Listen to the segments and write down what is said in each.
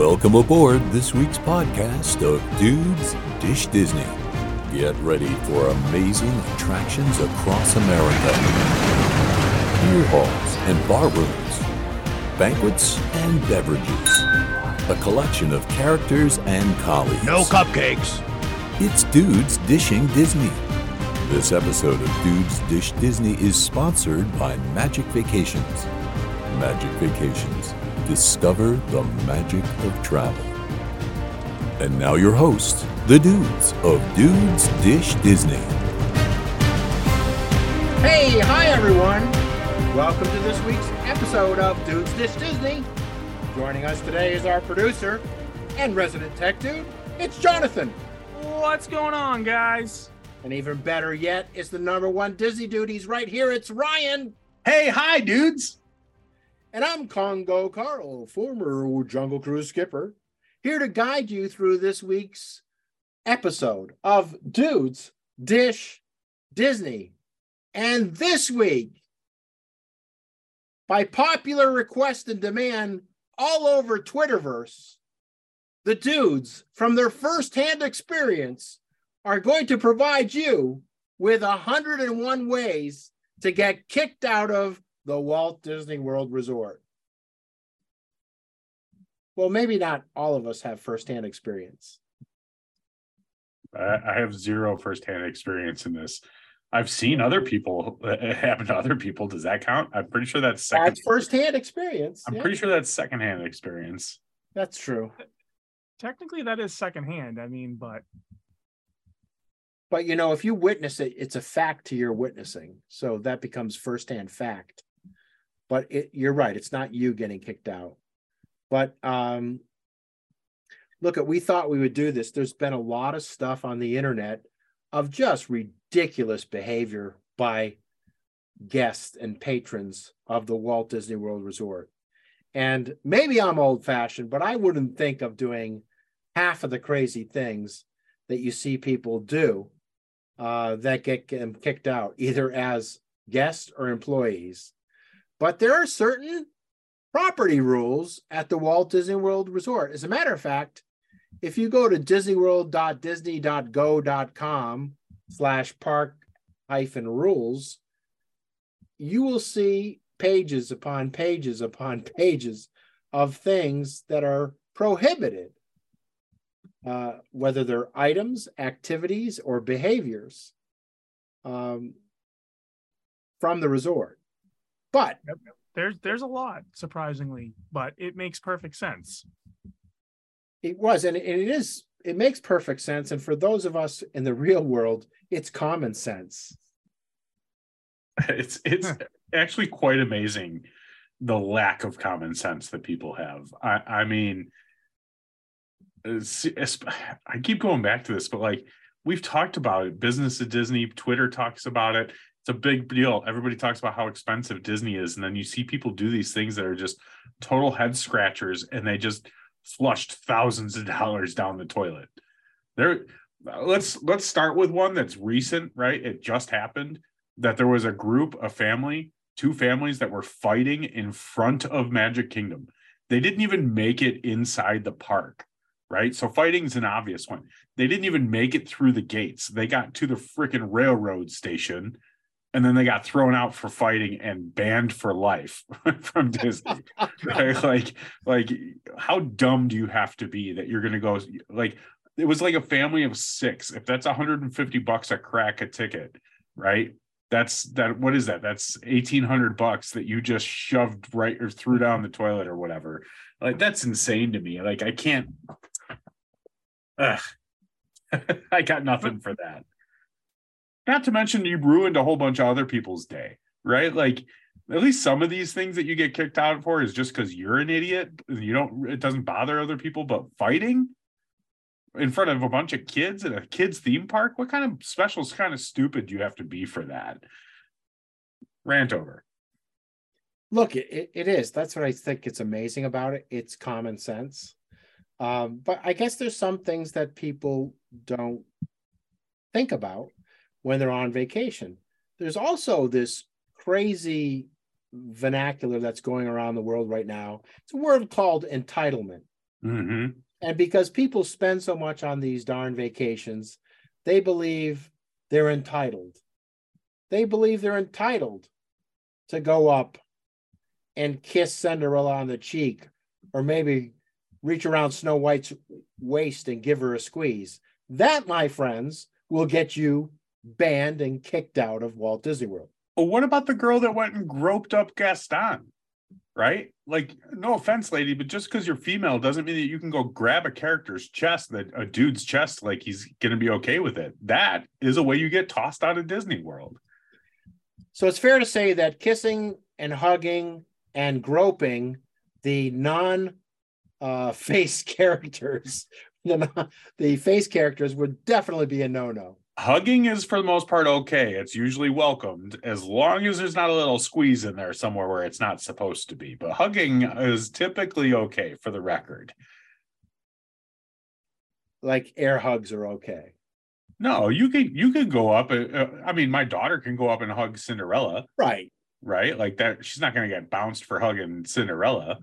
Welcome aboard this week's podcast of Dudes Dish Disney. Get ready for amazing attractions across America. Beer halls and bar rooms, banquets and beverages, a collection of characters and colleagues. No cupcakes. It's Dudes Dishing Disney. This episode of Dudes Dish Disney is sponsored by Magic Vacations. Magic Vacations. Discover the magic of travel. And now your hosts, the dudes of Dudes Dish Disney. Hey, hi everyone. Welcome to this week's episode of Dudes Dish Disney. Joining us today is our producer and resident tech dude. It's Jonathan. What's going on, guys? And even better yet, it's the number one Disney dude. He's right here. It's Ryan. Hey, hi, dudes. And I'm Congo Carl, former Jungle Cruise skipper, here to guide you through this week's episode of Dudes Dish Disney. And this week, by popular request and demand all over Twitterverse, the dudes from their firsthand experience are going to provide you with 101 ways to get kicked out of the Walt Disney World Resort. Well, maybe not all of us have firsthand experience. I I have zero firsthand experience in this. I've seen other people it happen to other people. Does that count? I'm pretty sure that's second. That's firsthand experience. I'm yeah, pretty sure that's secondhand experience. that's true. Technically, that is secondhand. I mean, but But you know, if you witness it, it's a fact to your witnessing. So that becomes firsthand fact. But it, you're right, it's not you getting kicked out. But um look at we thought we would do this. There's been a lot of stuff on the internet of just ridiculous behavior by guests and patrons of the Walt Disney World Resort. And maybe I'm old fashioned, but I wouldn't think of doing half of the crazy things that you see people do uh, that get kicked out, either as guests or employees. But there are certain property rules at the Walt Disney World Resort. As a matter of fact, if you go to disneyworld.disney.go.com slash park hyphen rules, you will see pages upon pages upon pages of things that are prohibited, uh, whether they're items, activities, or behaviors um, from the resort. But there's there's a lot, surprisingly, but it makes perfect sense. It was, and it is, it makes perfect sense. And for those of us in the real world, it's common sense. It's it's actually quite amazing the lack of common sense that people have. I I mean, uh, it's, I keep going back to this, but like we've talked about it. Business at Disney, Twitter talks about it. A big deal. Everybody talks about how expensive Disney is, and then you see people do these things that are just total head scratchers, and they just flushed thousands of dollars down the toilet. There, let's let's start with one that's recent, right? It just happened that there was a group, a family, two families that were fighting in front of Magic Kingdom. They didn't even make it inside the park, right? So fighting's an obvious one. They didn't even make it through the gates. They got to the freaking railroad station and then they got thrown out for fighting and banned for life from Disney. right? Like, like how dumb do you have to be that you're gonna go like it was like a family of six. If that's 150 bucks a crack a ticket, right? That's that what is that? That's 1800 bucks that you just shoved right or threw down the toilet or whatever. Like that's insane to me. Like I can't Ugh. I got nothing for that. Not to mention you ruined a whole bunch of other people's day, right? Like at least some of these things that you get kicked out for is just because you're an idiot. You don't it doesn't bother other people, but fighting in front of a bunch of kids at a kids theme park, what kind of special kind of stupid do you have to be for that? Rant over. Look, it, it is. That's what I think it's amazing about it. It's common sense. Um, but I guess there's some things that people don't think about when they're on vacation. There's also this crazy vernacular that's going around the world right now. It's a word called entitlement. hmm And because people spend so much on these darn vacations, they believe they're entitled. They believe they're entitled to go up and kiss Cinderella on the cheek, or maybe reach around Snow White's waist and give her a squeeze. That, my friends, will get you banned and kicked out of Walt Disney World. What about the girl that went and groped up Gaston? Right? Like, no offense, lady, but just because you're female doesn't mean that you can go grab a character's chest, that a dude's chest, like he's gonna be okay with it. That is a way you get tossed out of Disney World. So it's fair to say that kissing and hugging and groping the non uh, face characters, the, the face characters would definitely be a no no. Hugging is for the most part okay. It's usually welcomed as long as there's not a little squeeze in there somewhere where it's not supposed to be. But hugging is typically okay for the record. Like air hugs are okay. No, you could you could go up. Uh, uh, I mean, my daughter can go up and hug Cinderella, Right. right? Like that. She's not going to get bounced for hugging Cinderella.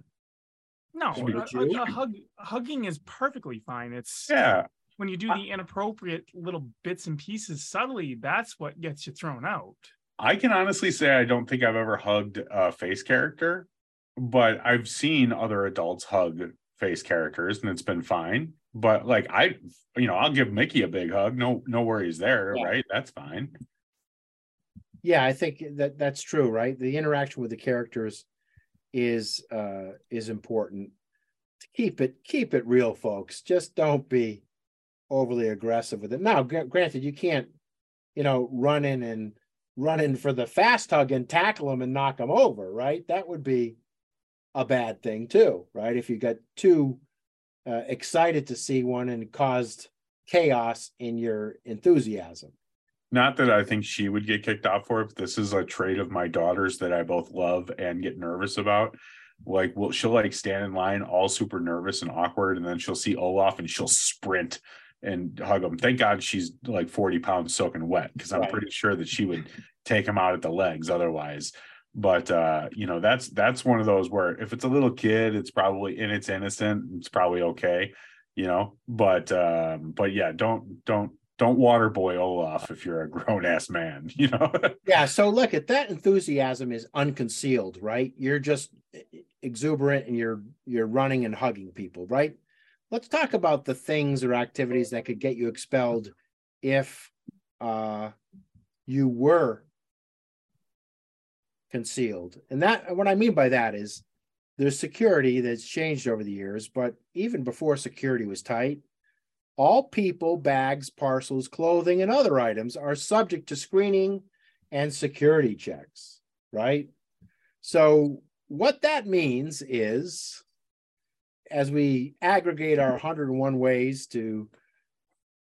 No, a, a- a hug, hugging is perfectly fine. It's Yeah, when you do the inappropriate little bits and pieces subtly, that's what gets you thrown out. I can honestly say I don't think I've ever hugged a face character, but I've seen other adults hug face characters and it's been fine. But like I, you know, I'll give Mickey a big hug. No, no worries there, Yeah. right? That's fine. Yeah, I think that that's true, right? The interaction with the characters is uh is important. Keep it keep it real, folks. Just don't be overly aggressive with it. Now, gr- granted, you can't, you know, run in and run in for the fast hug and tackle them and knock them over, right? That would be a bad thing too, right? If you got too uh, excited to see one and caused chaos in your enthusiasm. Not that I think she would get kicked off for it, but this is a trait of my daughters that I both love and get nervous about. Like, well, she'll like stand in line all super nervous and awkward, and then she'll see Olaf and she'll sprint and hug him. Thank God she's like 40 pounds soaking wet because I'm Right. pretty sure that she would take him out at the legs otherwise. But uh, you know, that's that's one of those where if it's a little kid, it's probably and it's innocent, it's probably okay, you know. But um, but yeah, don't don't don't water boy Olaf if you're a grown ass man, you know. Yeah, so look at that enthusiasm is unconcealed, right? You're just exuberant and you're you're running and hugging people, right? Let's talk about the things or activities that could get you expelled if uh you were concealed. And that what I mean by that is there's security that's changed over the years, but even before security was tight, all people, bags, parcels, clothing, and other items are subject to screening and security checks, right? So, what that means is as we aggregate our 101 ways to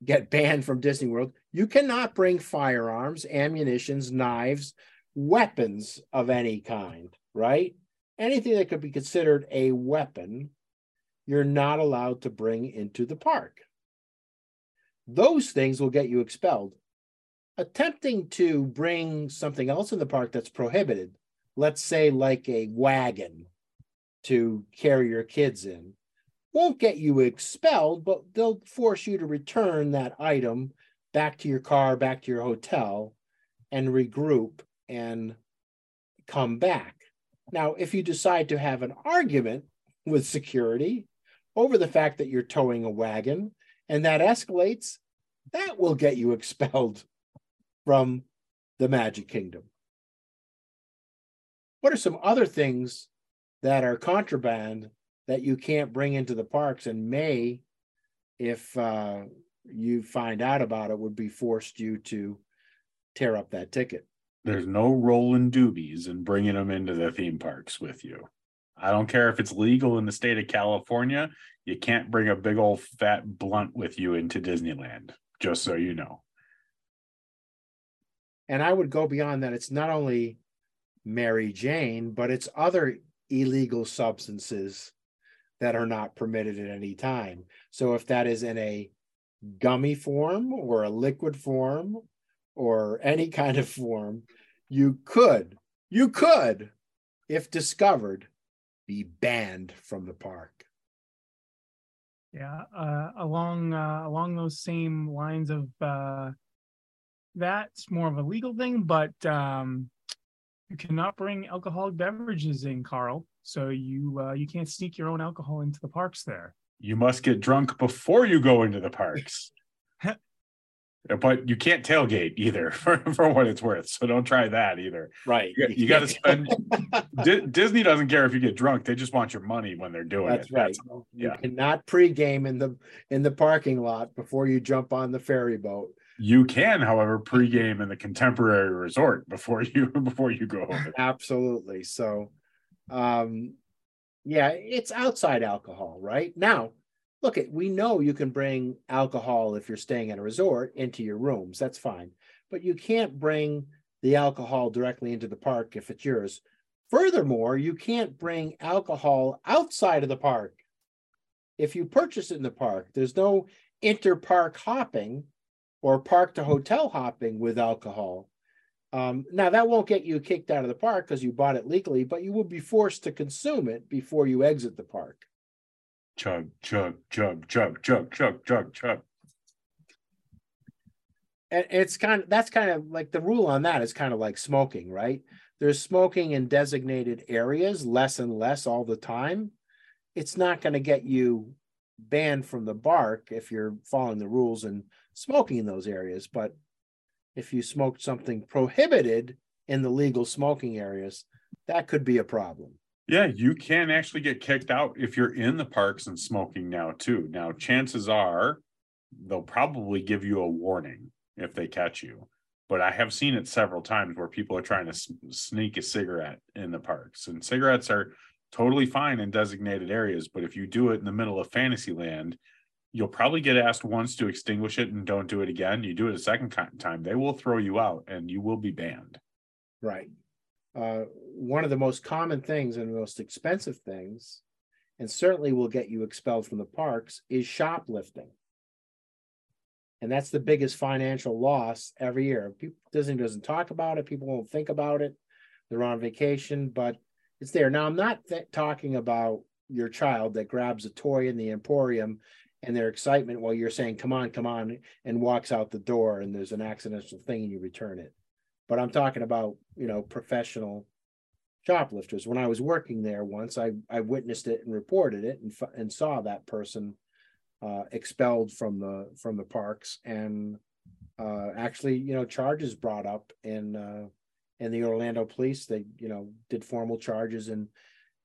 get banned from Disney World, you cannot bring firearms, ammunitions, knives, weapons of any kind, right? Anything that could be considered a weapon, you're not allowed to bring into the park. Those things will get you expelled. Attempting to bring something else in the park that's prohibited, let's say like a wagon to carry your kids in, won't get you expelled, but they'll force you to return that item back to your car, back to your hotel, and regroup and come back. Now, if you decide to have an argument with security over the fact that you're towing a wagon and that escalates, that will get you expelled from the Magic Kingdom. What are some other things that are contraband that you can't bring into the parks and may, if uh, you find out about it, would be forced you to tear up that ticket? There's no rolling doobies and bringing them into the theme parks with you. I don't care if it's legal in the state of California. You can't bring a big old fat blunt with you into Disneyland, just so you know. And I would go beyond that. It's not only Mary Jane, but it's other illegal substances that are not permitted at any time. So if that is in a gummy form or a liquid form or any kind of form, you could, you could, if discovered, be banned from the park. Yeah, uh, along uh, along those same lines of uh, that's more of a legal thing, but um, you cannot bring alcoholic beverages in, Carl. So you uh, you can't sneak your own alcohol into the parks there. You must get drunk before you go into the parks. but you can't tailgate either for, for what it's worth. So don't try that either. Right. You, you got to spend. Di- Disney doesn't care if you get drunk; they just want your money when they're doing That's it. right. all. You Yeah. cannot pregame in the in the parking lot before you jump on the ferry boat. You can, however, pregame in the contemporary resort before you before you go over. Absolutely. So, um, yeah, it's outside alcohol, right? Now, look at we know you can bring alcohol if you're staying at a resort into your rooms. That's fine, but you can't bring the alcohol directly into the park if it's yours. Furthermore, you can't bring alcohol outside of the park. If you purchase it in the park, there's no inter-park hopping or park to hotel hopping with alcohol. Um, now that won't get you kicked out of the park because you bought it legally, but you will be forced to consume it before you exit the park. Chug, chug, chug, chug, chug, chug, chug, chug. And it's kind of that's kind of like the rule on that is kind of like smoking, right? There's smoking in designated areas less and less all the time. It's not going to get you banned from the bark if you're following the rules and smoking in those areas, but if you smoked something prohibited in the legal smoking areas, that could be a problem. Yeah, you can actually get kicked out if you're in the parks and smoking now too. Now, chances are they'll probably give you a warning if they catch you. But I have seen it several times where people are trying to sneak a cigarette in the parks, and cigarettes are totally fine in designated areas. But if you do it in the middle of Fantasyland, you'll probably get asked once to extinguish it and don't do it again. You do it a second time, they will throw you out and you will be banned. Right. Uh, one of the most common things and the most expensive things, and certainly will get you expelled from the parks, is shoplifting. And that's the biggest financial loss every year. Disney doesn't talk about it. People won't think about it. They're on vacation, but it's there. Now, I'm not th- talking about your child that grabs a toy in the Emporium and their excitement while you're saying, come on, come on, and walks out the door and there's an accidental thing and you return it. But I'm talking about, you know, professional shoplifters. When I was working there once, I, I witnessed it and reported it and, and saw that person uh, expelled from the, from the parks and uh, actually, you know, charges brought up in, uh, in the Orlando police. They, you know, did formal charges and,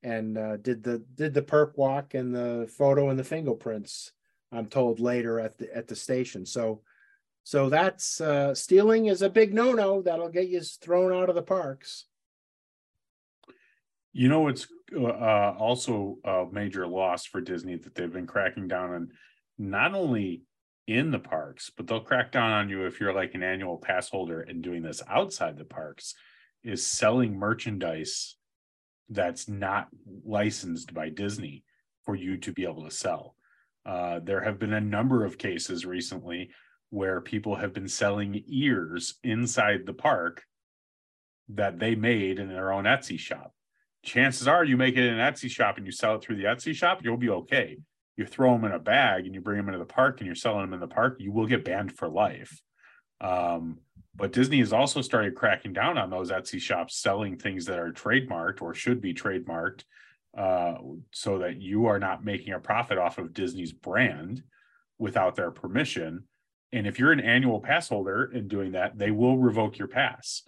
and uh, did the, did the perp walk and the photo and the fingerprints, I'm told later at the, at the station. So, so that's uh, stealing is a big no-no. That'll get you thrown out of the parks. You know, it's uh, also a major loss for Disney that they've been cracking down on not only in the parks, but they'll crack down on you if you're like an annual pass holder and doing this outside the parks, is selling merchandise that's not licensed by Disney for you to be able to sell. Uh, there have been a number of cases recently where people have been selling ears inside the park that they made in their own Etsy shop chances are you make it in an Etsy shop and you sell it through the Etsy shop, you'll be okay. You throw them in a bag and you bring them into the park and you're selling them in the park, you will get banned for life. Um, but Disney has also started cracking down on those Etsy shops selling things that are trademarked or should be trademarked uh, so that you are not making a profit off of Disney's brand without their permission. And if you're an annual pass holder and doing that, they will revoke your pass.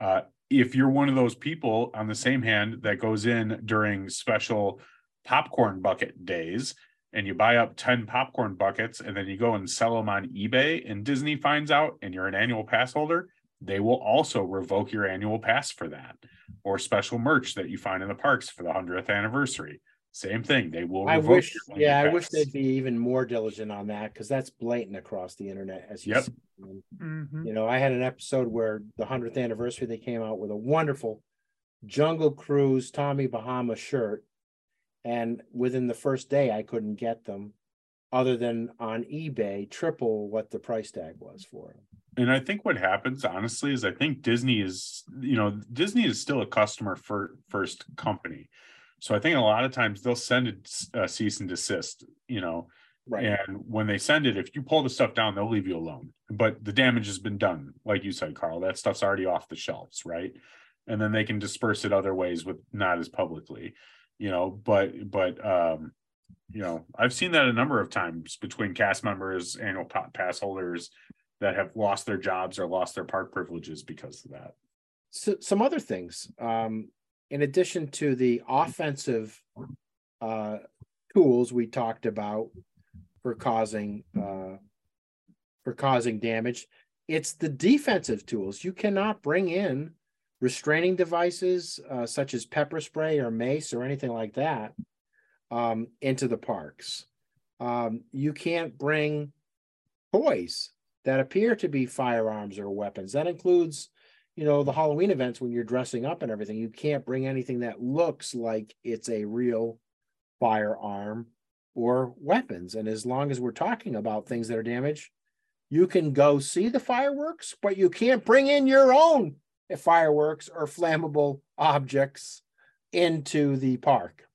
Uh, if you're one of those people on the same hand that goes in during special popcorn bucket days and you buy up 10 popcorn buckets and then you go and sell them on eBay and Disney finds out and you're an annual pass holder, they will also revoke your annual pass for that or special merch that you find in the parks for the 100th anniversary. Same thing. They will I wish, your yeah, I wish they'd be even more diligent on that because that's blatant across the internet. As you Yep. see. And, Mhm. You know, I had an episode where the hundredth anniversary they came out with a wonderful Jungle Cruise Tommy Bahama shirt, and within the first day I couldn't get them, other than on eBay, triple what the price tag was for them. and I think what happens honestly is I think Disney is, you know, Disney is still a customer for first company. So I think a lot of times they'll send a, a cease and desist, you know, Right. And when they send it, if you pull the stuff down, they'll leave you alone. But the damage has been done, like you said, Carl. That stuff's already off the shelves, right? And then they can disperse it other ways with not as publicly, you know. But but um, you know, I've seen that a number of times between cast members, annual pass holders that have lost their jobs or lost their park privileges because of that. So, some other things. Um, in addition to the offensive uh, tools we talked about for causing uh, for causing damage, it's the defensive tools. You cannot bring in restraining devices uh, such as pepper spray or mace or anything like that um, into the parks. Um, you can't bring toys that appear to be firearms or weapons. That includes, you know, the Halloween events when you're dressing up and everything. You can't bring anything that looks like it's a real firearm or weapons. And as long as we're talking about things that are damaged, you can go see the fireworks, but you can't bring in your own fireworks or flammable objects into the park.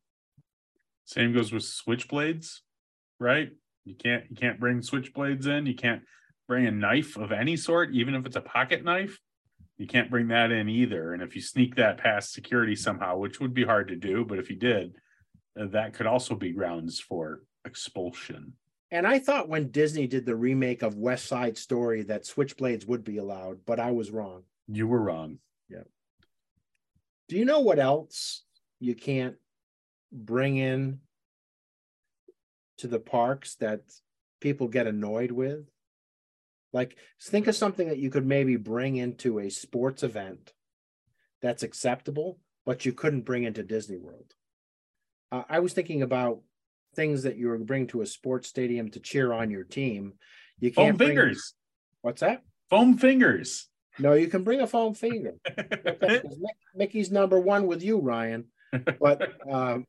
Same goes with switchblades, right? You can't you can't bring switchblades in. You can't bring a knife of any sort, even if it's a pocket knife. You can't bring that in either. And if you sneak that past security somehow, which would be hard to do, but if you did, uh, that could also be grounds for expulsion. And I thought when Disney did the remake of West Side Story that switchblades would be allowed, but I was wrong. You were wrong. Yeah. Do you know what else you can't bring in to the parks that people get annoyed with? Like, think of something that you could maybe bring into a sports event that's acceptable, but you couldn't bring into Disney World. Uh, I was thinking about things that you were bringing to a sports stadium to cheer on your team. You Foam can't bring- fingers. What's that? Foam fingers. No, you can bring a foam finger. Okay, 'cause Mick- Mickey's number one with you, Ryan. But um,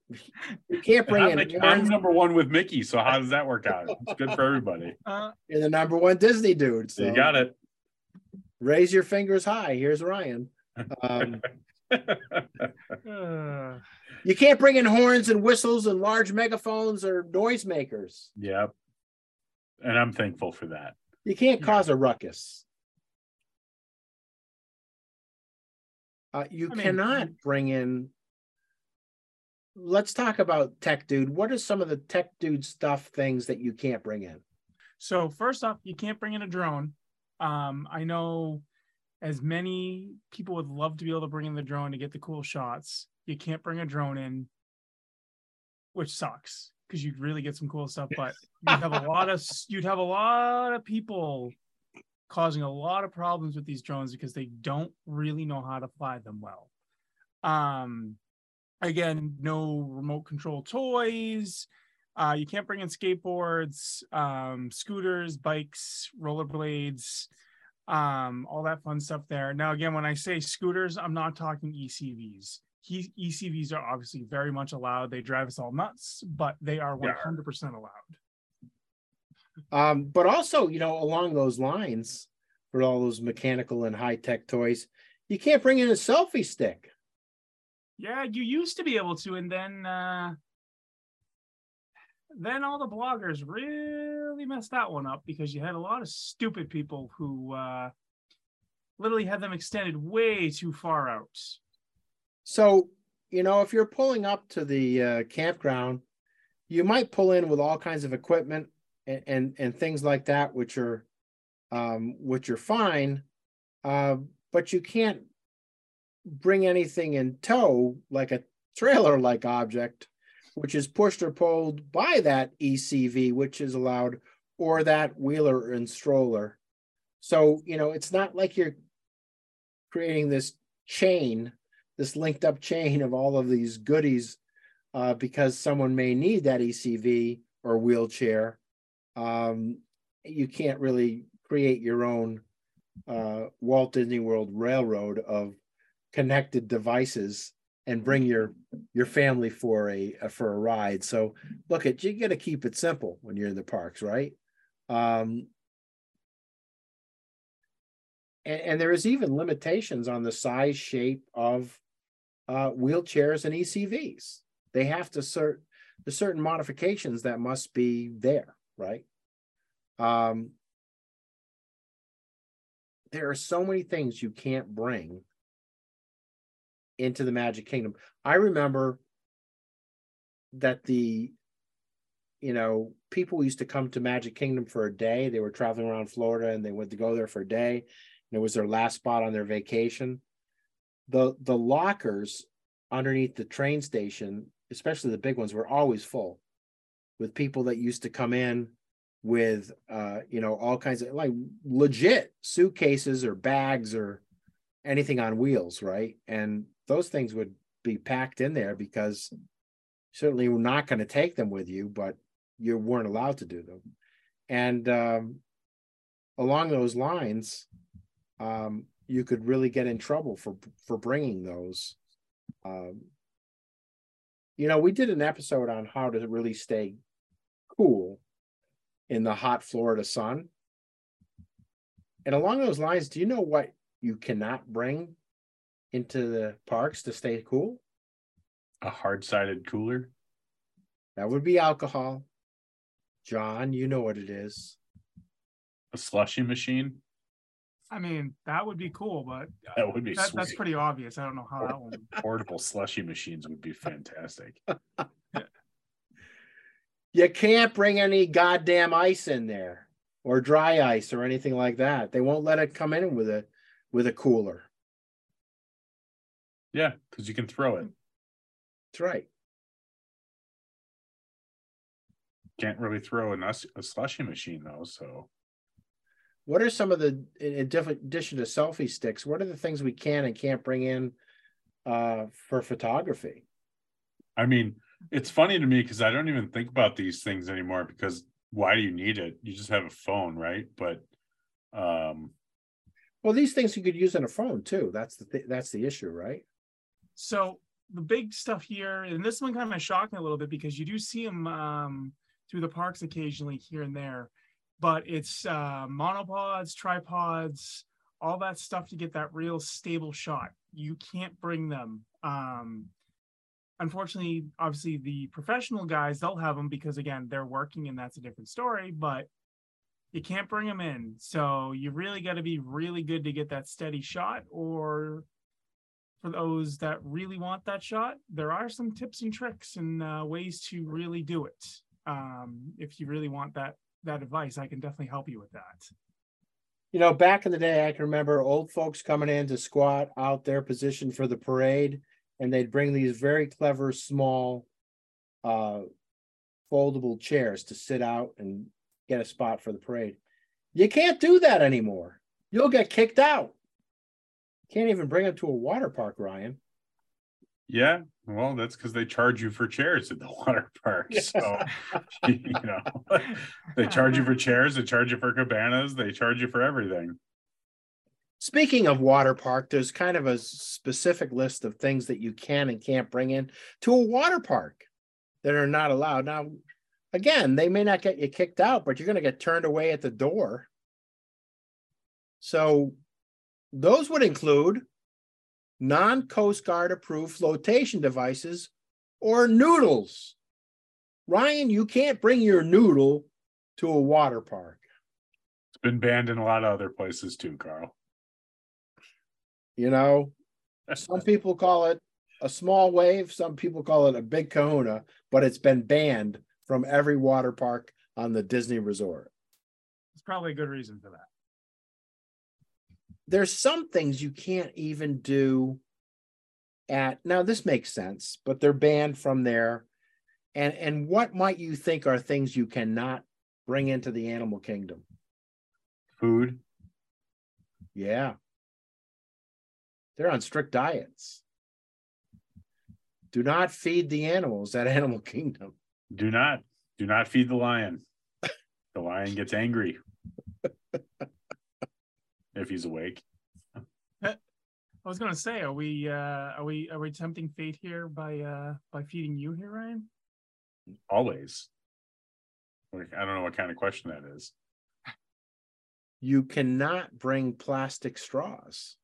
you can't bring I'm, in the- I'm number one with Mickey, so how does that work out? It's good for everybody. Uh, You're the number one Disney dude. So You got it. raise your fingers high. Here's Ryan. Um, you can't bring in horns and whistles and large megaphones or noisemakers. Yep. And I'm thankful for that. You can't cause a ruckus. Uh, you I mean- cannot bring in. Let's talk about tech dude. What are some of the tech dude stuff things that you can't bring in? so first off, you can't bring in a drone. Um, I know as many people would love to be able to bring in the drone to get the cool shots. You can't bring a drone in, which sucks because you'd really get some cool stuff. But you'd have a lot of you'd have a lot of people causing a lot of problems with these drones because they don't really know how to fly them well. Um, again, no remote control toys. Uh, you can't bring in skateboards, um, scooters, bikes, rollerblades, um, all that fun stuff there. Now, again, when I say scooters, I'm not talking ECVs. He, ECVs are obviously very much allowed. They drive us all nuts, but they are 100% allowed. Um, but also, you know, along those lines, for all those mechanical and high tech toys, you can't bring in a selfie stick. Yeah, you used to be able to, and then uh then all the bloggers really messed that one up because you had a lot of stupid people who uh literally had them extended way too far out. So, you know, if you're pulling up to the uh, campground, you might pull in with all kinds of equipment and and, and things like that, which are um, which are fine, uh, but you can't bring anything in tow like a trailer-like object, which is pushed or pulled by that ECV, which is allowed, or that wheeler and stroller. So, you know, it's not like you're creating this chain this linked up chain of all of these goodies uh, because someone may need that ECV or wheelchair. Um, you can't really create your own uh, Walt Disney World Railroad of connected devices and bring your your family for a for a ride. So look at you got to keep it simple when you're in the parks, right? Um, and, and there is even limitations on the size, shape of uh, wheelchairs and ECVs. They have to cert there's certain modifications that must be there. right? Um, there are so many things you can't bring into the Magic Kingdom. I remember that the you know people used to come to Magic Kingdom for a day. They were traveling around Florida and they went to go there for a day. And it was their last spot on their vacation. The the lockers underneath the train station, especially the big ones, were always full with people that used to come in with uh you know all kinds of like legit suitcases or bags or anything on wheels right and those things would be packed in there because certainly we're not going to take them with you but you weren't allowed to do them and um along those lines um you could really get in trouble for for bringing those um you know we did an episode on how to really stay cool in the hot Florida sun. And along those lines, do you know what you cannot bring into the parks to stay cool? A hard sided cooler. That would be alcohol. John, you know what it is. A slushy machine. I mean, that would be cool, but That would be that, sweet. that's pretty obvious. I don't know how that one. Portable slushy machines would be fantastic. You can't bring any goddamn ice in there or dry ice or anything like that. They won't let it come in with a with a cooler. Yeah, because you can throw it. That's right. Can't really throw a, a slushy machine though. So What are some of the in addition to selfie sticks? What are the things we can and can't bring in uh for photography? I mean, it's funny to me because I don't even think about these things anymore because why do you need it? You just have a phone, right? But um Well, these things you could use on a phone too. That's the th- that's the issue, right? So the big stuff here, and this one kind of shocked me a little bit because you do see them um, through the parks occasionally here and there, but it's uh, monopods, tripods, all that stuff to get that real stable shot. You can't bring them. Um, unfortunately, obviously, the professional guys they'll have them because again they're working and that's a different story. But you can't bring them in, so you really got to be really good to get that steady shot, or for those that really want that shot, there are some tips and tricks and uh, ways to really do it. Um, if you really want that that advice, I can definitely help you with that. You know, back in the day, I can remember old folks coming in to squat out their position for the parade, and they'd bring these very clever small uh foldable chairs to sit out and get a spot for the parade. You can't do that anymore. You'll get kicked out. Can't even bring them to a water park, Ryan. yeah, well, that's because they charge you for chairs at the water park. So you know they charge you for chairs, they charge you for cabanas, they charge you for everything. Speaking of water park, there's kind of a specific list of things that you can and can't bring in to a water park that are not allowed. Now, again, they may not get you kicked out, but you're going to get turned away at the door. So, those would include non Coast Guard approved flotation devices or noodles. Ryan, you can't bring your noodle to a water park. It's been banned in a lot of other places too, Carl. You know, some people call it a small wave, some people call it a big kahuna, but it's been banned from every water park on the Disney resort. It's probably a good reason for that. There's some things you can't even do at now this makes sense, but they're banned from there. And and what might you think are things you cannot bring into the animal kingdom? Food. Yeah. They're on strict diets. Do not feed the animals at Animal Kingdom. Do not do not feed the lion. The lion gets angry. if he's awake. I was gonna say, are we uh are we are we tempting fate here by uh by feeding you here, Ryan? Always. Like, I don't know what kind of question that is. You cannot bring plastic straws.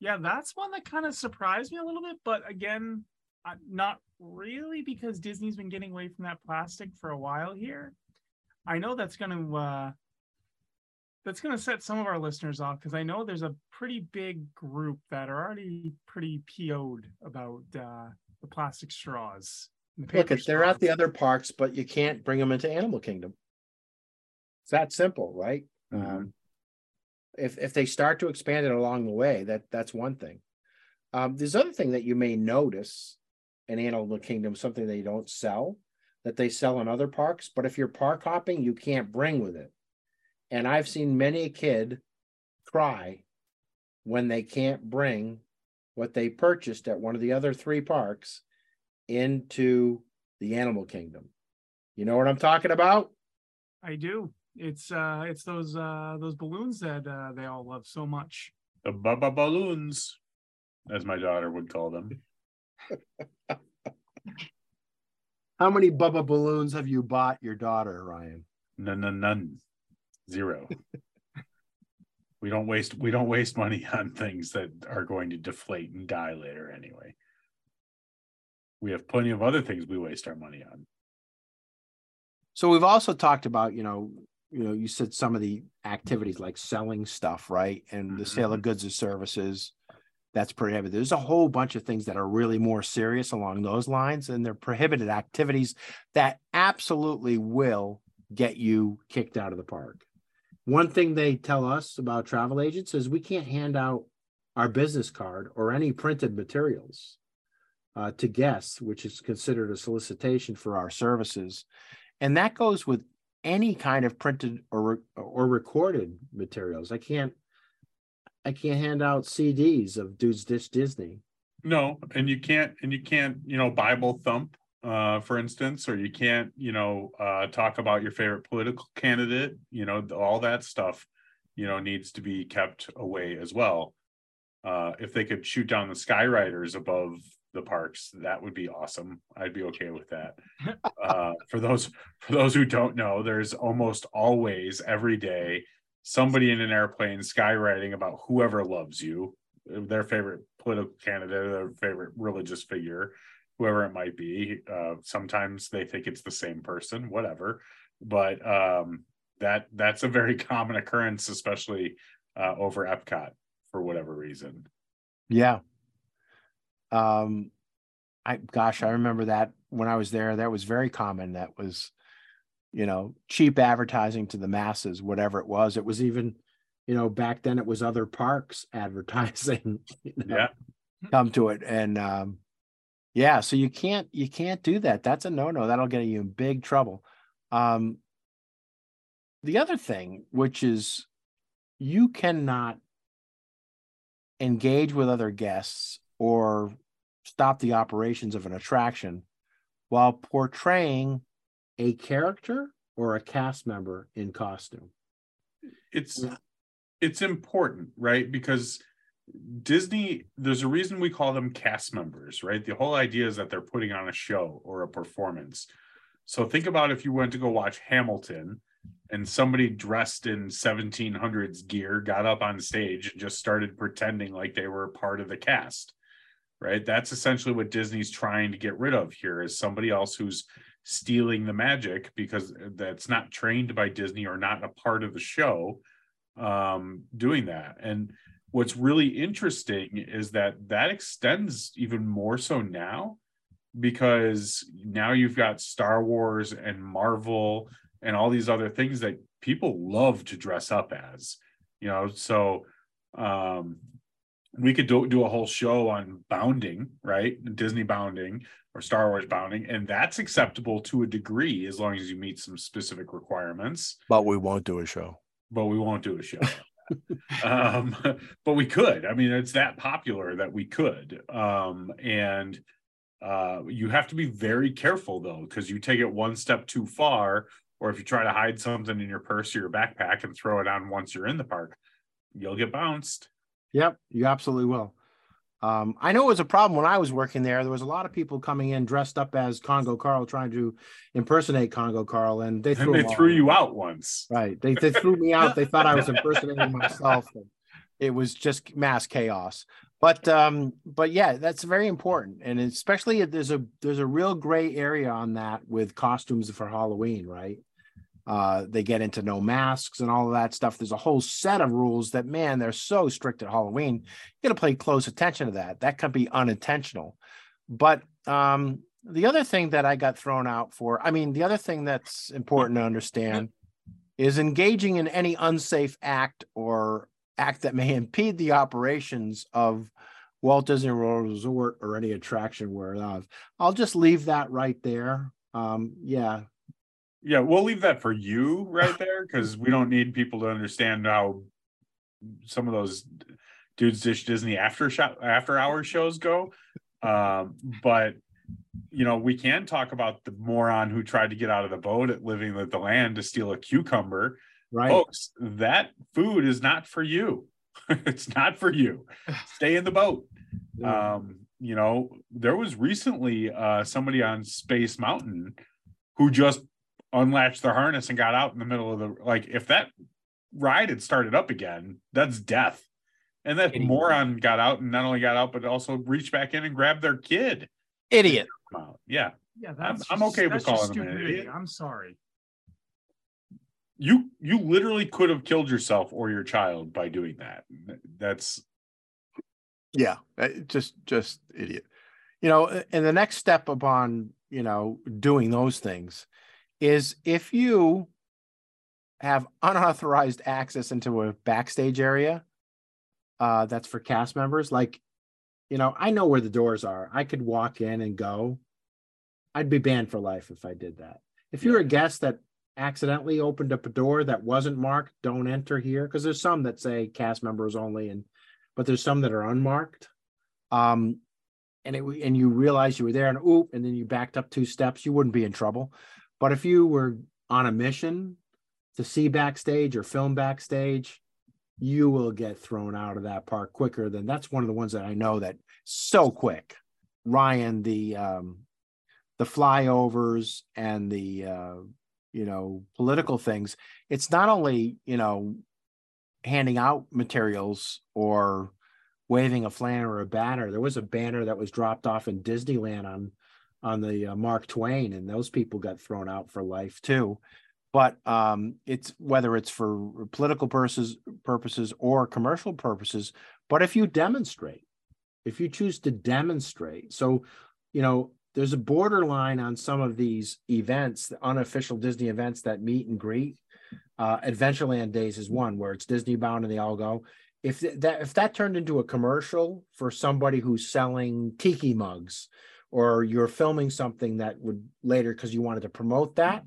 Yeah, that's one that kind of surprised me a little bit, but again, not really because Disney's been getting away from that plastic for a while here. I know that's going to uh, that's going to set some of our listeners off because I know there's a pretty big group that are already pretty PO'd about uh, the plastic straws. the Look, if they're at the other parks, but you can't bring them into Animal Kingdom. It's that simple, right? Mhm. Um, if if they start to expand it along the way, that that's one thing. Um, there's other thing that you may notice in Animal Kingdom, something they don't sell that they sell in other parks. But if you're park hopping, you can't bring with it. And I've seen many a kid cry when they can't bring what they purchased at one of the other three parks into the animal kingdom. You know what I'm talking about? I do. It's uh, it's those uh, those balloons that uh, they all love so much. The baba balloons, as my daughter would call them. How many Bubba balloons have you bought your daughter, Ryan? None, none, none, zero. we don't waste we don't waste money on things that are going to deflate and die later anyway. We have plenty of other things we waste our money on. So we've also talked about, you know, you know, you said some of the activities like selling stuff, right? And the sale of mm-hmm. goods and services. That's prohibited. There's a whole bunch of things that are really more serious along those lines, and they're prohibited activities that absolutely will get you kicked out of the park. One thing they tell us about travel agents is we can't hand out our business card or any printed materials uh, to guests, which is considered a solicitation for our services. And that goes with any kind of printed or or recorded materials. I can't I can't hand out CDs of Dudes Dish Disney. No, and you can't, and you can't, you know, Bible thump, uh, for instance, or you can't, you know, uh, talk about your favorite political candidate. You know, all that stuff, you know, needs to be kept away as well. Uh, if they could shoot down the skywriters above the parks, that would be awesome. I'd be okay with that. uh, for those for those who don't know, there's almost always every day somebody in an airplane skywriting about whoever loves you, their favorite political candidate, their favorite religious figure, whoever it might be. Uh, sometimes they think it's the same person, whatever. But um, that that's a very common occurrence, especially uh, over Epcot for whatever reason. Yeah. Um I gosh, I remember that when I was there, that was very common. That was, you know, cheap advertising to the masses, whatever it was. It was even, you know, back then it was other parks advertising, you know, Yeah. come to it. And um yeah, so you can't you can't do that. That's a no-no. That'll get you in big trouble. Um the other thing, which is you cannot engage with other guests or stop the operations of an attraction while portraying a character or a cast member in costume. it's it's important right? Because disney there's a reason we call them cast members right? The whole idea is that they're putting on a show or a performance. So think about if you went to go watch hamilton and somebody dressed in 1700s gear got up on stage and just started pretending like they were part of the cast right? That's essentially what disney's trying to get rid of here is somebody else who's stealing the magic because that's not trained by disney or not a part of the show um doing that. And what's really interesting is that that extends even more so now because now you've got star wars and marvel and all these other things that people love to dress up as you know? So um we could do, do a whole show on bounding right disney bounding or star wars bounding and that's acceptable to a degree as long as you meet some specific requirements But we won't do a show. but we won't do a show. um, but we could. I mean, it's that popular that we could. Um, and uh, you have to be very careful though, because you take it one step too far, or if you try to hide something in your purse or your backpack and throw it on once you're in the park, you'll get bounced. Yep, you absolutely will. Um, I know it was a problem when I was working there. There was a lot of people coming in dressed up as Congo Carl trying to impersonate Congo Carl, and they threw And they threw you out once. Right. They, they threw me out. They thought I was impersonating myself. It was just mass chaos. But um, but yeah, that's very important. And especially if there's a there's a real gray area on that with costumes for Halloween, right? Uh, they get into no masks and all of that stuff. There's a whole set of rules that, man, they're so strict at Halloween. You got to pay close attention to that. That could be unintentional. But um, the other thing that I got thrown out for, I mean, the other thing that's important to understand is engaging in any unsafe act or act that may impede the operations of Walt Disney World Resort or any attraction whereof. I'll just leave that right there. Um, yeah. Yeah, we'll leave that for you right there because we don't need people to understand how some of those dudes dish Disney after shot after hour shows go. Um, but you know, we can talk about the moron who tried to get out of the boat at living with the land to steal a cucumber. Right. Folks, that food is not for you. it's not for you. Stay in the boat. Um, you know, there was recently uh somebody on Space Mountain who just unlatched their harness and got out in the middle of the like if that ride had started up again, that's death. And that Idiot. moron got out and not only got out, but also reached back in and grabbed their kid. Idiot. Wow. Yeah. Yeah, I'm- that's I'm okay with that's just calling him an idiot. I'm sorry. You you literally could have killed yourself or your child by doing that. That's Yeah, uh, just just idiot. You know, and the next step upon you know doing those things is if you have unauthorized access into a backstage area uh that's for cast members like you know i know where the doors are. I could walk in and go. I'd be banned for life if i did that. If you're a guest that accidentally opened up a door that wasn't marked don't enter here because there's some that say cast members only and but there's some that are unmarked. Um and it and you realize you were there and oop and then you backed up two steps you wouldn't be in trouble but if you were on a mission to see backstage or film backstage you will get thrown out of that park quicker than that's one of the ones that i know that so quick ryan the um the flyovers and the uh you know political things it's not only you know handing out materials or waving a flag or a banner. There was a banner that was dropped off in Disneyland on on the uh, Mark Twain, and those people got thrown out for life too. But um, it's whether it's for political purposes, purposes or commercial purposes. But if you demonstrate, if you choose to demonstrate, so you know there's a borderline on some of these events, the unofficial Disney events that meet and greet. Uh, Adventureland Days is one where it's Disney bound and they all go if th- that if that turned into a commercial for somebody who's selling tiki mugs or you're filming something that would later because you wanted to promote that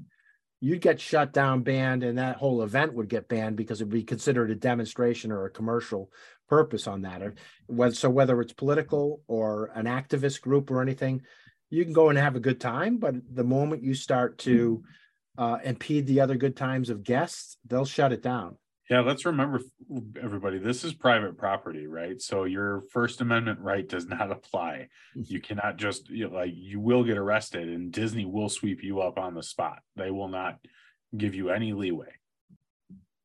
you'd get shut down banned and that whole event would get banned because it'd be considered a demonstration or a commercial purpose on that. So whether it's political or an activist group or anything you can go and have a good time but the moment you start to uh, impede the other good times of guests they'll shut it down Yeah, let's remember, everybody, this is private property, right? So your First Amendment right does not apply. You cannot just, you know, like, you will get arrested and Disney will sweep you up on the spot. They will not give you any leeway.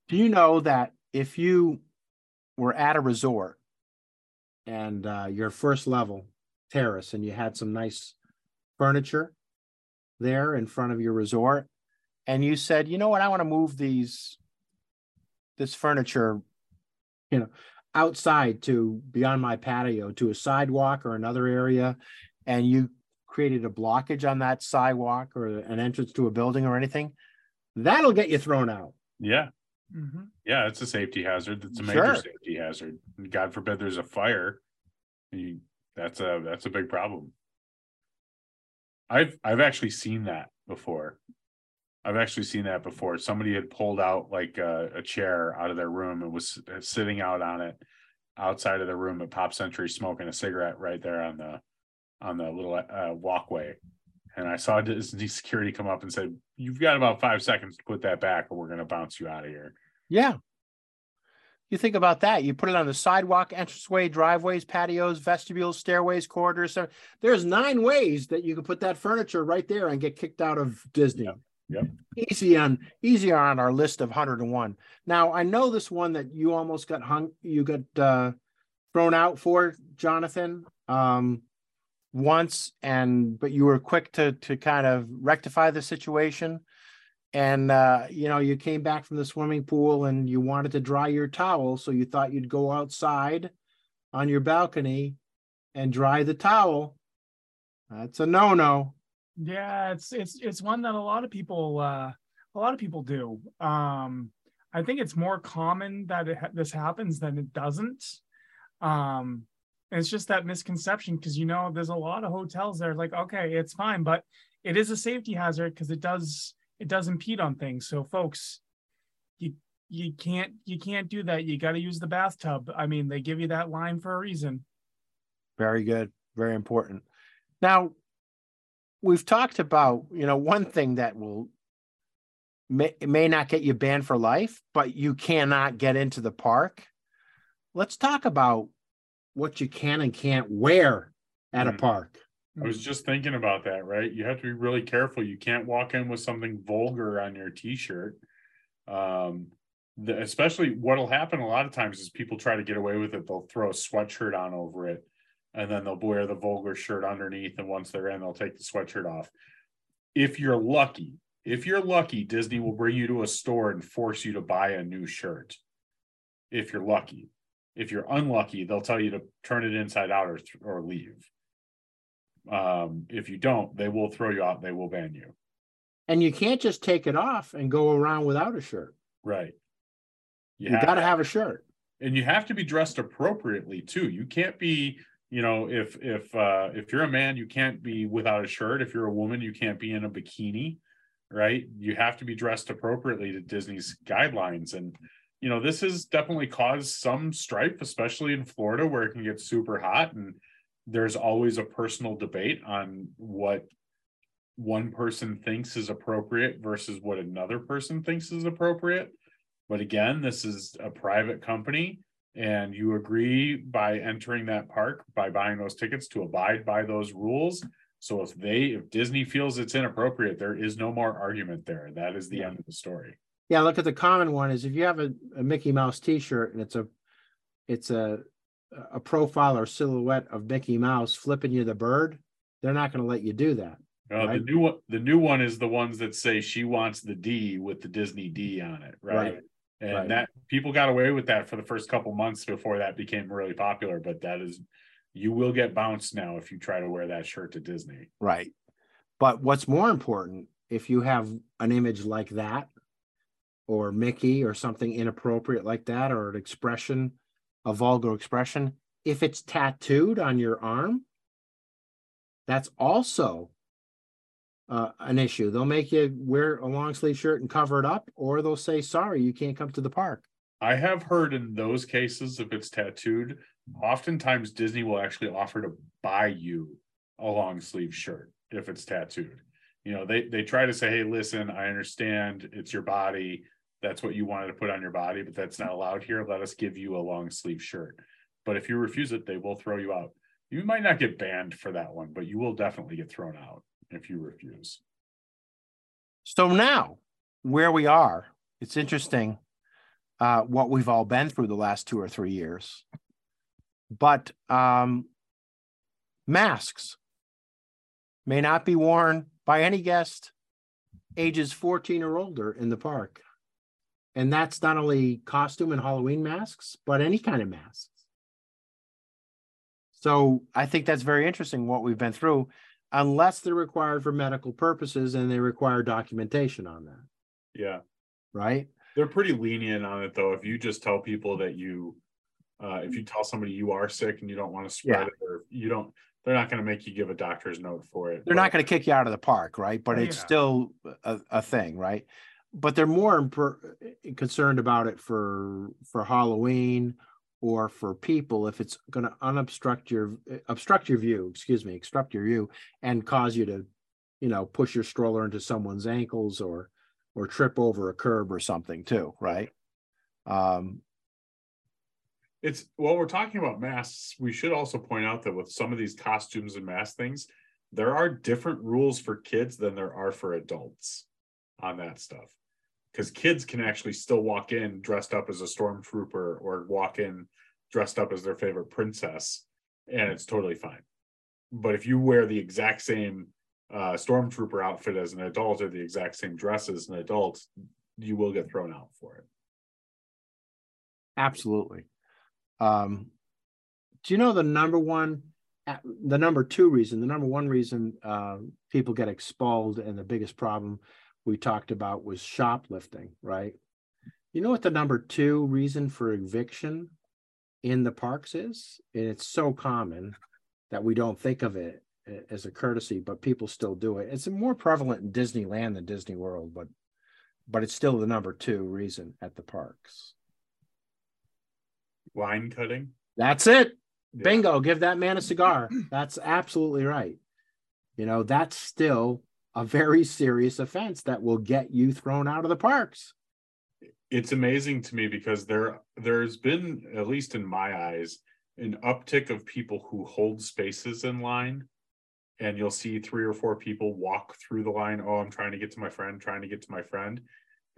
do you know that if you were at a resort and uh, your first level terrace and you had some nice furniture there in front of your resort and you said you know what i want to move these this furniture you know outside to beyond my patio to a sidewalk or another area and you created a blockage on that sidewalk or an entrance to a building or anything that'll get you thrown out Yeah, Mhm. yeah, it's a safety hazard. It's a major Sure. safety hazard. God forbid there's a fire. You, that's a that's a big problem. I've I've actually seen that before. I've actually seen that before. Somebody had pulled out like a, a chair out of their room and was sitting out on it outside of the room at Pop Century smoking a cigarette right there on the on the little uh, walkway. And I saw Disney security come up and said, "You've got about five seconds to put that back, or we're going to bounce you out of here." Yeah. You think about that. You put it on the sidewalk, entranceway, driveways, patios, vestibules, stairways, corridors. There's nine ways that you can put that furniture right there and get kicked out of Disney. Yep. Yep. Easy on easier on our list of 101. Now I know this one that you almost got hung, you got uh thrown out for, Jonathan. Um once and but you were quick to to kind of rectify the situation and uh, you know you came back from the swimming pool and you wanted to dry your towel so you thought you'd go outside on your balcony and dry the towel that's a no-no Yeah, it's it's it's one that a lot of people uh a lot of people do. Um I think it's more common that it, this happens than it doesn't. Um and it's just that misconception because you know there's a lot of hotels that are like okay, it's fine, but it is a safety hazard because it does it does impede on things. So folks, you you can't you can't do that. You got to use the bathtub. I mean, they give you that line for a reason. very good very important now we've talked about you know one thing that will may, may not get you banned for life but you cannot get into the park let's talk about what you can and can't wear at a Mhm. park I was just thinking about that, right? You have to be really careful. You can't walk in with something vulgar on your t-shirt. Um, the, especially what'll happen a lot of times is people try to get away with it. They'll throw a sweatshirt on over it, and then they'll wear the vulgar shirt underneath. And once they're in, they'll take the sweatshirt off. If you're lucky, if you're lucky, Disney will bring you to a store and force you to buy a new shirt. If you're lucky, if you're unlucky, they'll tell you to turn it inside out or or leave um if you don't they will throw you out they will ban you and you can't just take it off and go around without a shirt right you, got to have a shirt and you have to be dressed appropriately too you can't be you know if if uh if you're a man you can't be without a shirt. If you're a woman you can't be in a bikini right? You have to be dressed appropriately to disney's guidelines. And you know this has definitely caused some strife especially in florida where it can get super hot. And there's always a personal debate on what one person thinks is appropriate versus what another person thinks is appropriate. But again this is a private company and you agree by entering that park by buying those tickets to abide by those rules. So if they if disney feels it's inappropriate there is no more argument there. That is the Yeah. end of the story. Yeah look at the common one is if you have a, a mickey mouse t-shirt and it's a it's a a profile or silhouette of mickey mouse flipping you the bird they're not going to let you do that Uh, the new one the new one is the ones that say she wants the d with the disney d on it right, Right. And Right. that people got away with that for the first couple months before that became really popular but that is you will get bounced now if you try to wear that shirt to disney Right. But what's more important, if you have an image like that, or Mickey, or something inappropriate like that, or an expression, a vulgar expression, if it's tattooed on your arm, that's also uh, an issue. They'll make you wear a long sleeve shirt and cover it up, or they'll say, sorry, you can't come to the park. I have heard in those cases, if it's tattooed, oftentimes Disney will actually offer to buy you a long sleeve shirt if it's tattooed. You know, they they try to say, hey, listen, I understand it's your body. That's what you wanted to put on your body, but that's not allowed here. Let us give you a long sleeve shirt. But if you refuse it, they will throw you out. You might not get banned for that one, but you will definitely get thrown out if you refuse. So now, where we are, it's interesting uh, what we've all been through the last two or three years. But um, masks may not be worn by any guest ages 14 or older in the park. And that's not only costume and Halloween masks, but any kind of masks. So I think that's very interesting what we've been through, unless they're required for medical purposes and they require documentation on that, Yeah. right? They're pretty lenient on it though. If you just tell people that you, uh, if you tell somebody you are sick and you don't want to spread Yeah. it, or you don't, they're not going to make you give a doctor's note for it. They're not going to kick you out of the park, right? But Oh, it's yeah. still a, a thing, right? But they're more concerned about it for for Halloween or for people if it's going to unobstruct your obstruct your view, excuse me, obstruct your view and cause you to, you know, push your stroller into someone's ankles or or trip over a curb or something too, right? Um, It's while we're talking about masks, we should also point out that with some of these costumes and mask things, there are different rules for kids than there are for adults on that stuff. Because kids can actually still walk in dressed up as a stormtrooper or walk in dressed up as their favorite princess, and it's totally fine. But if you wear the exact same uh, stormtrooper outfit as an adult or the exact same dress as an adult, you will get thrown out for it. Absolutely. Um, do you know the number one, the number two reason, the number one reason uh, people get expelled and the biggest problem we talked about was shoplifting, right? You know what the number two reason for eviction in the parks is? And it's so common that we don't think of it eh, as a courtesy, but people still do it. It's more prevalent in Disneyland than Disney World, but but it's still the number two reason at the parks. Line cutting. That's it. Yeah. Bingo. Give that man a cigar. That's absolutely right. You know, that's still a very serious offense that will get you thrown out of the parks. It's amazing to me because there there's been, at least in my eyes, an uptick of people who hold spaces in line and you'll see three or four people walk through the line. Oh, I'm trying to get to my friend, trying to get to my friend.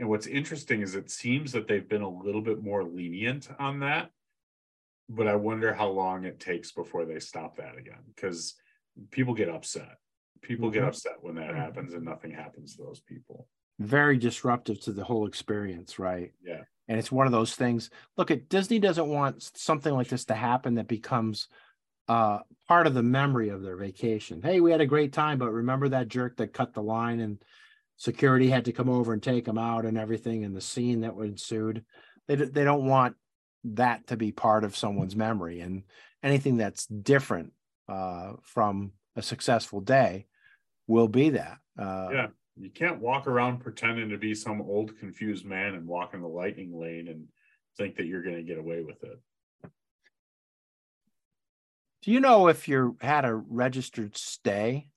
And what's interesting is it seems that they've been a little bit more lenient on that. But I wonder how long it takes before they stop that again because people get upset. People get upset when that happens and nothing happens to those people. Very disruptive to the whole experience, right? Yeah. And it's one of those things. Look, at Disney doesn't want something like this to happen that becomes uh, part of the memory of their vacation. Hey, we had a great time, but remember that jerk that cut the line and security had to come over and take him out and everything, and the scene that ensued. They they don't want that to be part of someone's memory, and anything that's different uh, from a successful day will be that. Uh, yeah, you can't walk around pretending to be some old confused man and walk in the lightning lane and think that you're going to get away with it. Do you know if you had a registered stay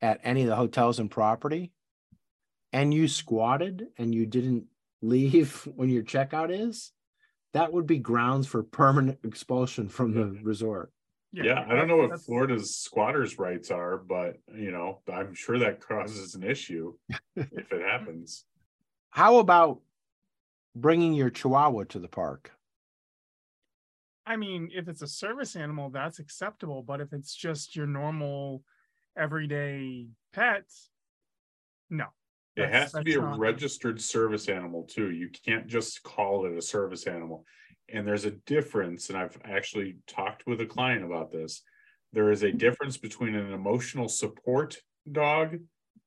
at any of the hotels and property and you squatted and you didn't leave when your checkout is? That would be grounds for permanent expulsion from the resort. Yeah, yeah I don't know what Florida's squatters' rights are, but you know, I'm sure that causes an issue if it happens. How about bringing your chihuahua to the park? I mean, if it's a service animal, that's acceptable. But if it's just your normal, everyday pet, no. It has to be a not... registered service animal too. You can't just call it a service animal. And there's a difference, and I've actually talked with a client about this. There is a mm-hmm. difference between an emotional support dog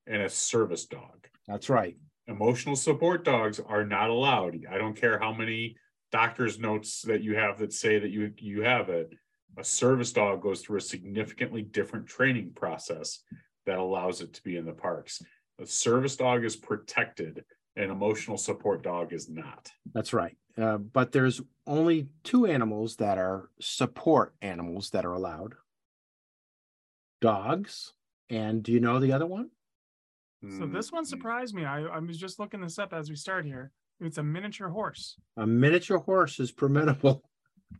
and a service dog. That's right. Emotional support dogs are not allowed. I don't care how many doctor's notes that you have that say that you you have it a service dog goes through a significantly different training process that allows it to be in the parks a service dog is protected an emotional support dog is not that's right uh, but there's only two animals that are support animals that are allowed dogs and do you know the other one so this one hmm. surprised me i, I was just looking this up as we start here it's a miniature horse. A miniature horse is permittable.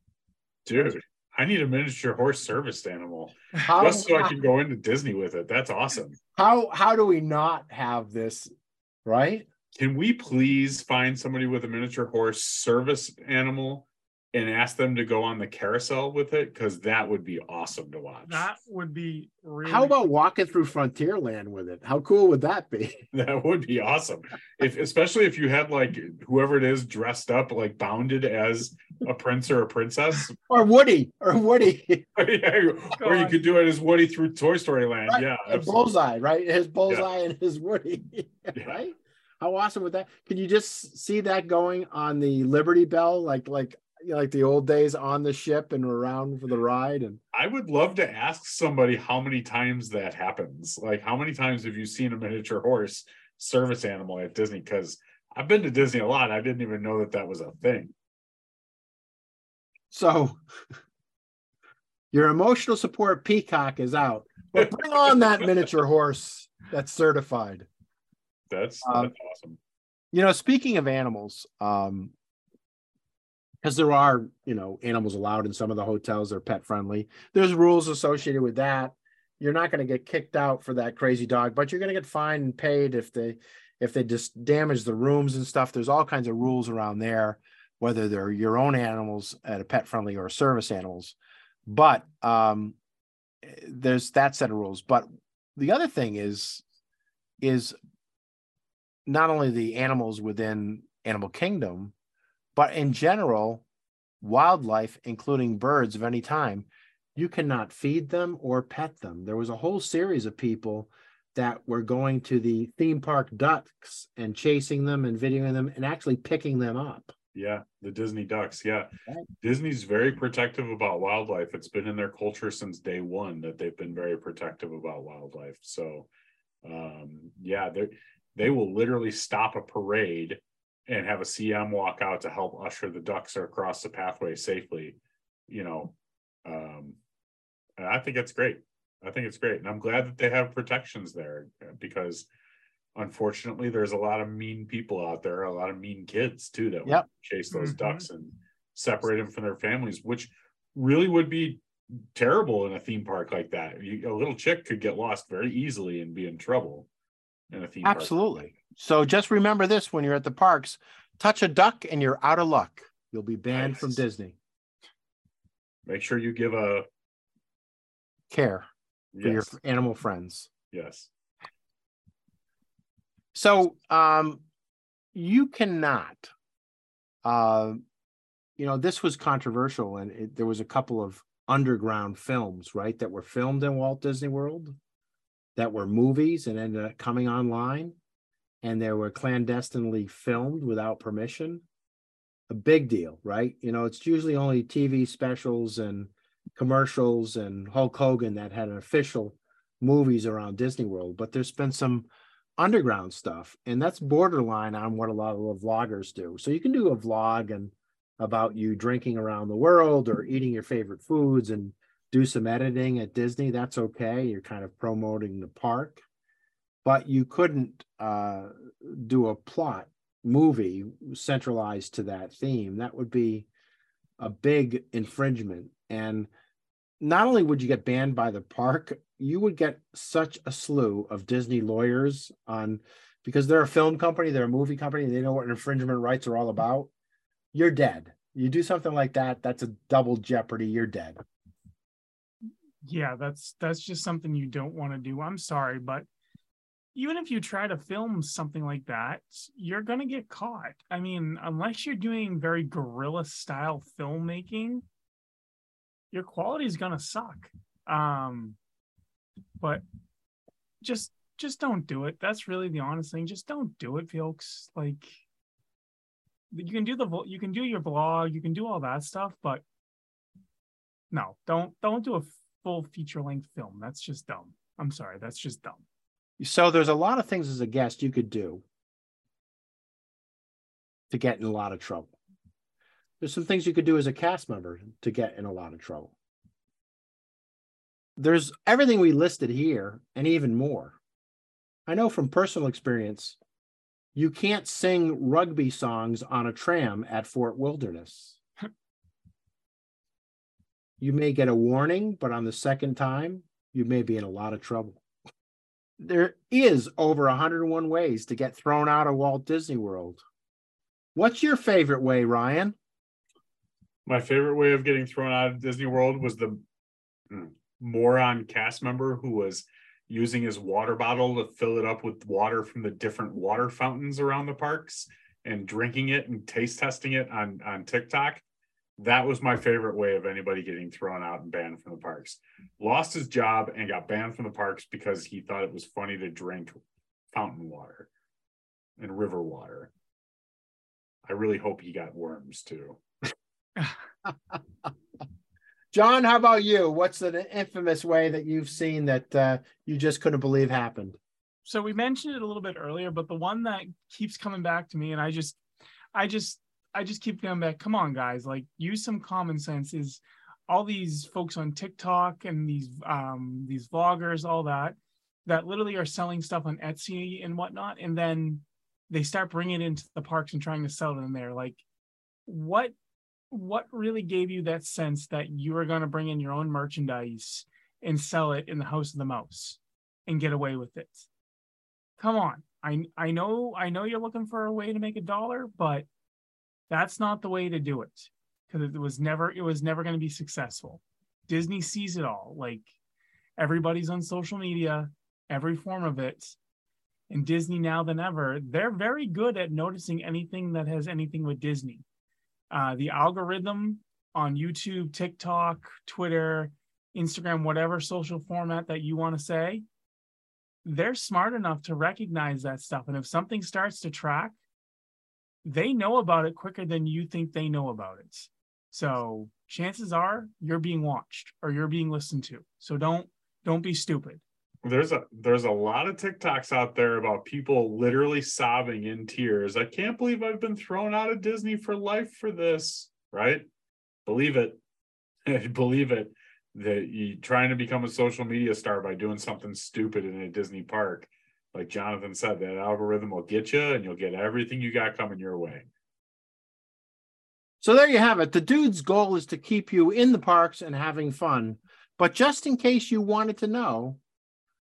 Dude, I need a miniature horse service animal how, just so I can go into Disney with it. That's awesome. How how do we not have this, right? Can we please find somebody with a miniature horse service animal and ask them to go on the carousel with it because that would be awesome to watch. That would be really How about walking through Frontierland with it? How cool would that be? That would be awesome. If especially if you had like whoever it is dressed up like bounded as a prince or a princess. Or Woody. Or Woody. yeah, or you could do it as Woody through Toy Story Land. Right. Yeah. Bullseye, right? His bullseye yeah. and his Woody. right? How awesome would that? Could you just see that going on the Liberty Belle, like like like the old days on the ship and around for the ride and? I would love to ask somebody how many times that happens. Like how many times have you seen a miniature horse service animal at disney? Because i've been to disney a lot. I didn't even know that that was a thing. So your emotional support peacock is out but bring on that miniature horse that's certified that's, um, that's awesome. you know speaking of animals um because there are you know animals allowed in some of the hotels they're pet friendly there's rules associated with that. You're not going to get kicked out for that crazy dog but you're going to get fined and paid if they if they just damage the rooms and stuff. There's all kinds of rules around there whether they're your own animals at a pet friendly or service animals. But um there's that set of rules. But the other thing is is not only the animals within animal kingdom but in general wildlife including birds of any time you cannot feed them or pet them there was a whole series of people that were going to the theme park ducks and chasing them and videoing them and actually picking them up Yeah, the Disney ducks. Yeah. Right. Disney's very protective about wildlife. It's been in their culture since day one that they've been very protective about wildlife. So um yeah, they they will literally stop a parade and have a CM walk out to help usher the ducks across the pathway safely, you know. Um and I think it's great. I think it's great. And I'm glad that they have protections there uh, because unfortunately there's a lot of mean people out there, a lot of mean kids too that Yep. chase those Mhm. ducks and separate them from their families, which really would be terrible in a theme park like that. You, a little chick could get lost very easily and be in trouble in a theme park. absolutely. So just remember this when you're at the parks touch a duck and you're out of luck. You'll be banned from disney. Make sure you give a care for your animal friends. Yes. So um you cannot uh you know this was controversial and it, there was a couple of underground films right that were filmed in Walt Disney World that were movies and ended up coming online and they were clandestinely filmed without permission. A big deal right? You know it's usually only TV specials and commercials and Hulk Hogan that had official movies around Disney World but there's been some underground stuff and that's borderline on what a lot of vloggers do. So you can do a vlog and about you drinking around the world or eating your favorite foods and do some editing at disney that's okay you're kind of promoting the park but you couldn't uh, do a plot movie centralized to that theme that would be a big infringement and not only would you get banned by the park, you would get such a slew of Disney lawyers on because they're a film company, they're a movie company, they know what infringement rights are all about. You're dead. You do something like that, that's a double jeopardy. You're dead. Yeah that's that's just something you don't want to do. I'm sorry but even if you try to film something like that you're going to get caught. I mean unless you're doing very guerrilla style filmmaking your quality is going to suck. Um but just just don't do it. That's really the honest thing. Just don't do it folks. Like you can do the you can do your blog you can do all that stuff but no don't don't do a full feature length film that's just dumb i'm sorry that's just dumb So there's a lot of things as a guest you could do to get in a lot of trouble. There's some things you could do as a cast member to get in a lot of trouble. There's everything we listed here and even more. I know from personal experience, you can't sing rugby songs on a tram at Fort Wilderness. You may get a warning, but on the second time, you may be in a lot of trouble there is over 101 ways to get thrown out of Walt Disney World. What's your favorite way, Ryan? My favorite way of getting thrown out of Disney World was the moron cast member who was using his water bottle to fill it up with water from the different water fountains around the parks and drinking it and taste testing it on on TikTok. That was my favorite way of anybody getting thrown out and banned from the parks. Lost his job and got banned from the parks because he thought it was funny to drink fountain water and river water. I really hope he got worms too. John, how about you? What's an infamous way that you've seen that uh, you just couldn't believe happened? so we mentioned it a little bit earlier but the one that keeps coming back to me and i just i just i just keep coming back come on guys like use some common sense is all these folks on tiktok and these um these vloggers all that that literally are selling stuff on etsy and whatnot and then they start bringing it into the parks and trying to sell it in there. Like what what really gave you that sense that you were going to bring in your own merchandise and sell it in the house of the mouse and get away with it? Come on. I i know i know you're looking for a way to make a dollar but that's not the way to do it because it was never it was never going to be successful disney sees it all like everybody's on social media every form of it. And Disney now than ever, they're very good at noticing anything that has anything with Disney. Uh, the algorithm on YouTube, TikTok, Twitter, Instagram, whatever social format that you want to say, they're smart enough to recognize that stuff. And if something starts to track, they know about it quicker than you think they know about it. So chances are you're being watched or you're being listened to. So don't don't be stupid. There's a there's a lot of TikToks out there about people literally sobbing in tears. I can't believe I've been thrown out of Disney for life for this, right? Believe it. Believe it that you trying to become a social media star by doing something stupid in a Disney park. Like Jonathan said, that algorithm will get you and you'll get everything you got coming your way. So there you have it. The dude's goal is to keep you in the parks and having fun. But just in case you wanted to know,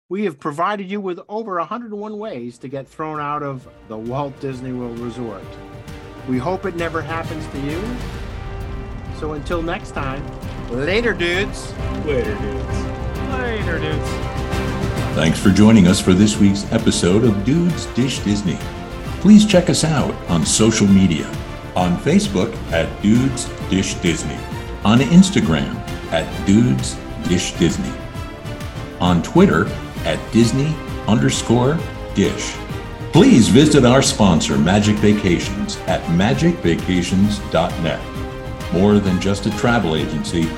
we have provided you with over 101 ways to get thrown out of the Walt Disney World Resort. We hope it never happens to you. So until next time, later, dudes. Later, dudes. Later, dudes. Thanks for joining us for this week's episode of Dudes Dish Disney. Please check us out on social media on Facebook at Dudes Dish Disney, on Instagram at Dudes Dish Disney, on Twitter at Disney underscore Dish. Please visit our sponsor, Magic Vacations, at magicvacations.net. More than just a travel agency,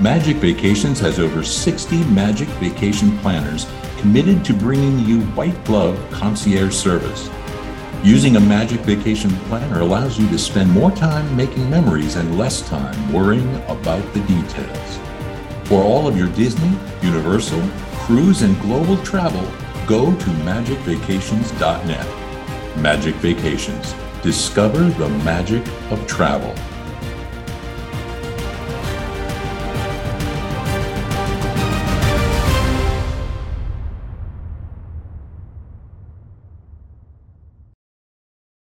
Magic Vacations has over 60 Magic Vacation planners committed to bringing you white glove concierge service. Using a Magic Vacation Planner allows you to spend more time making memories and less time worrying about the details. For all of your Disney, Universal, cruise, and global travel, go to magicvacations.net. Magic Vacations. Discover the magic of travel.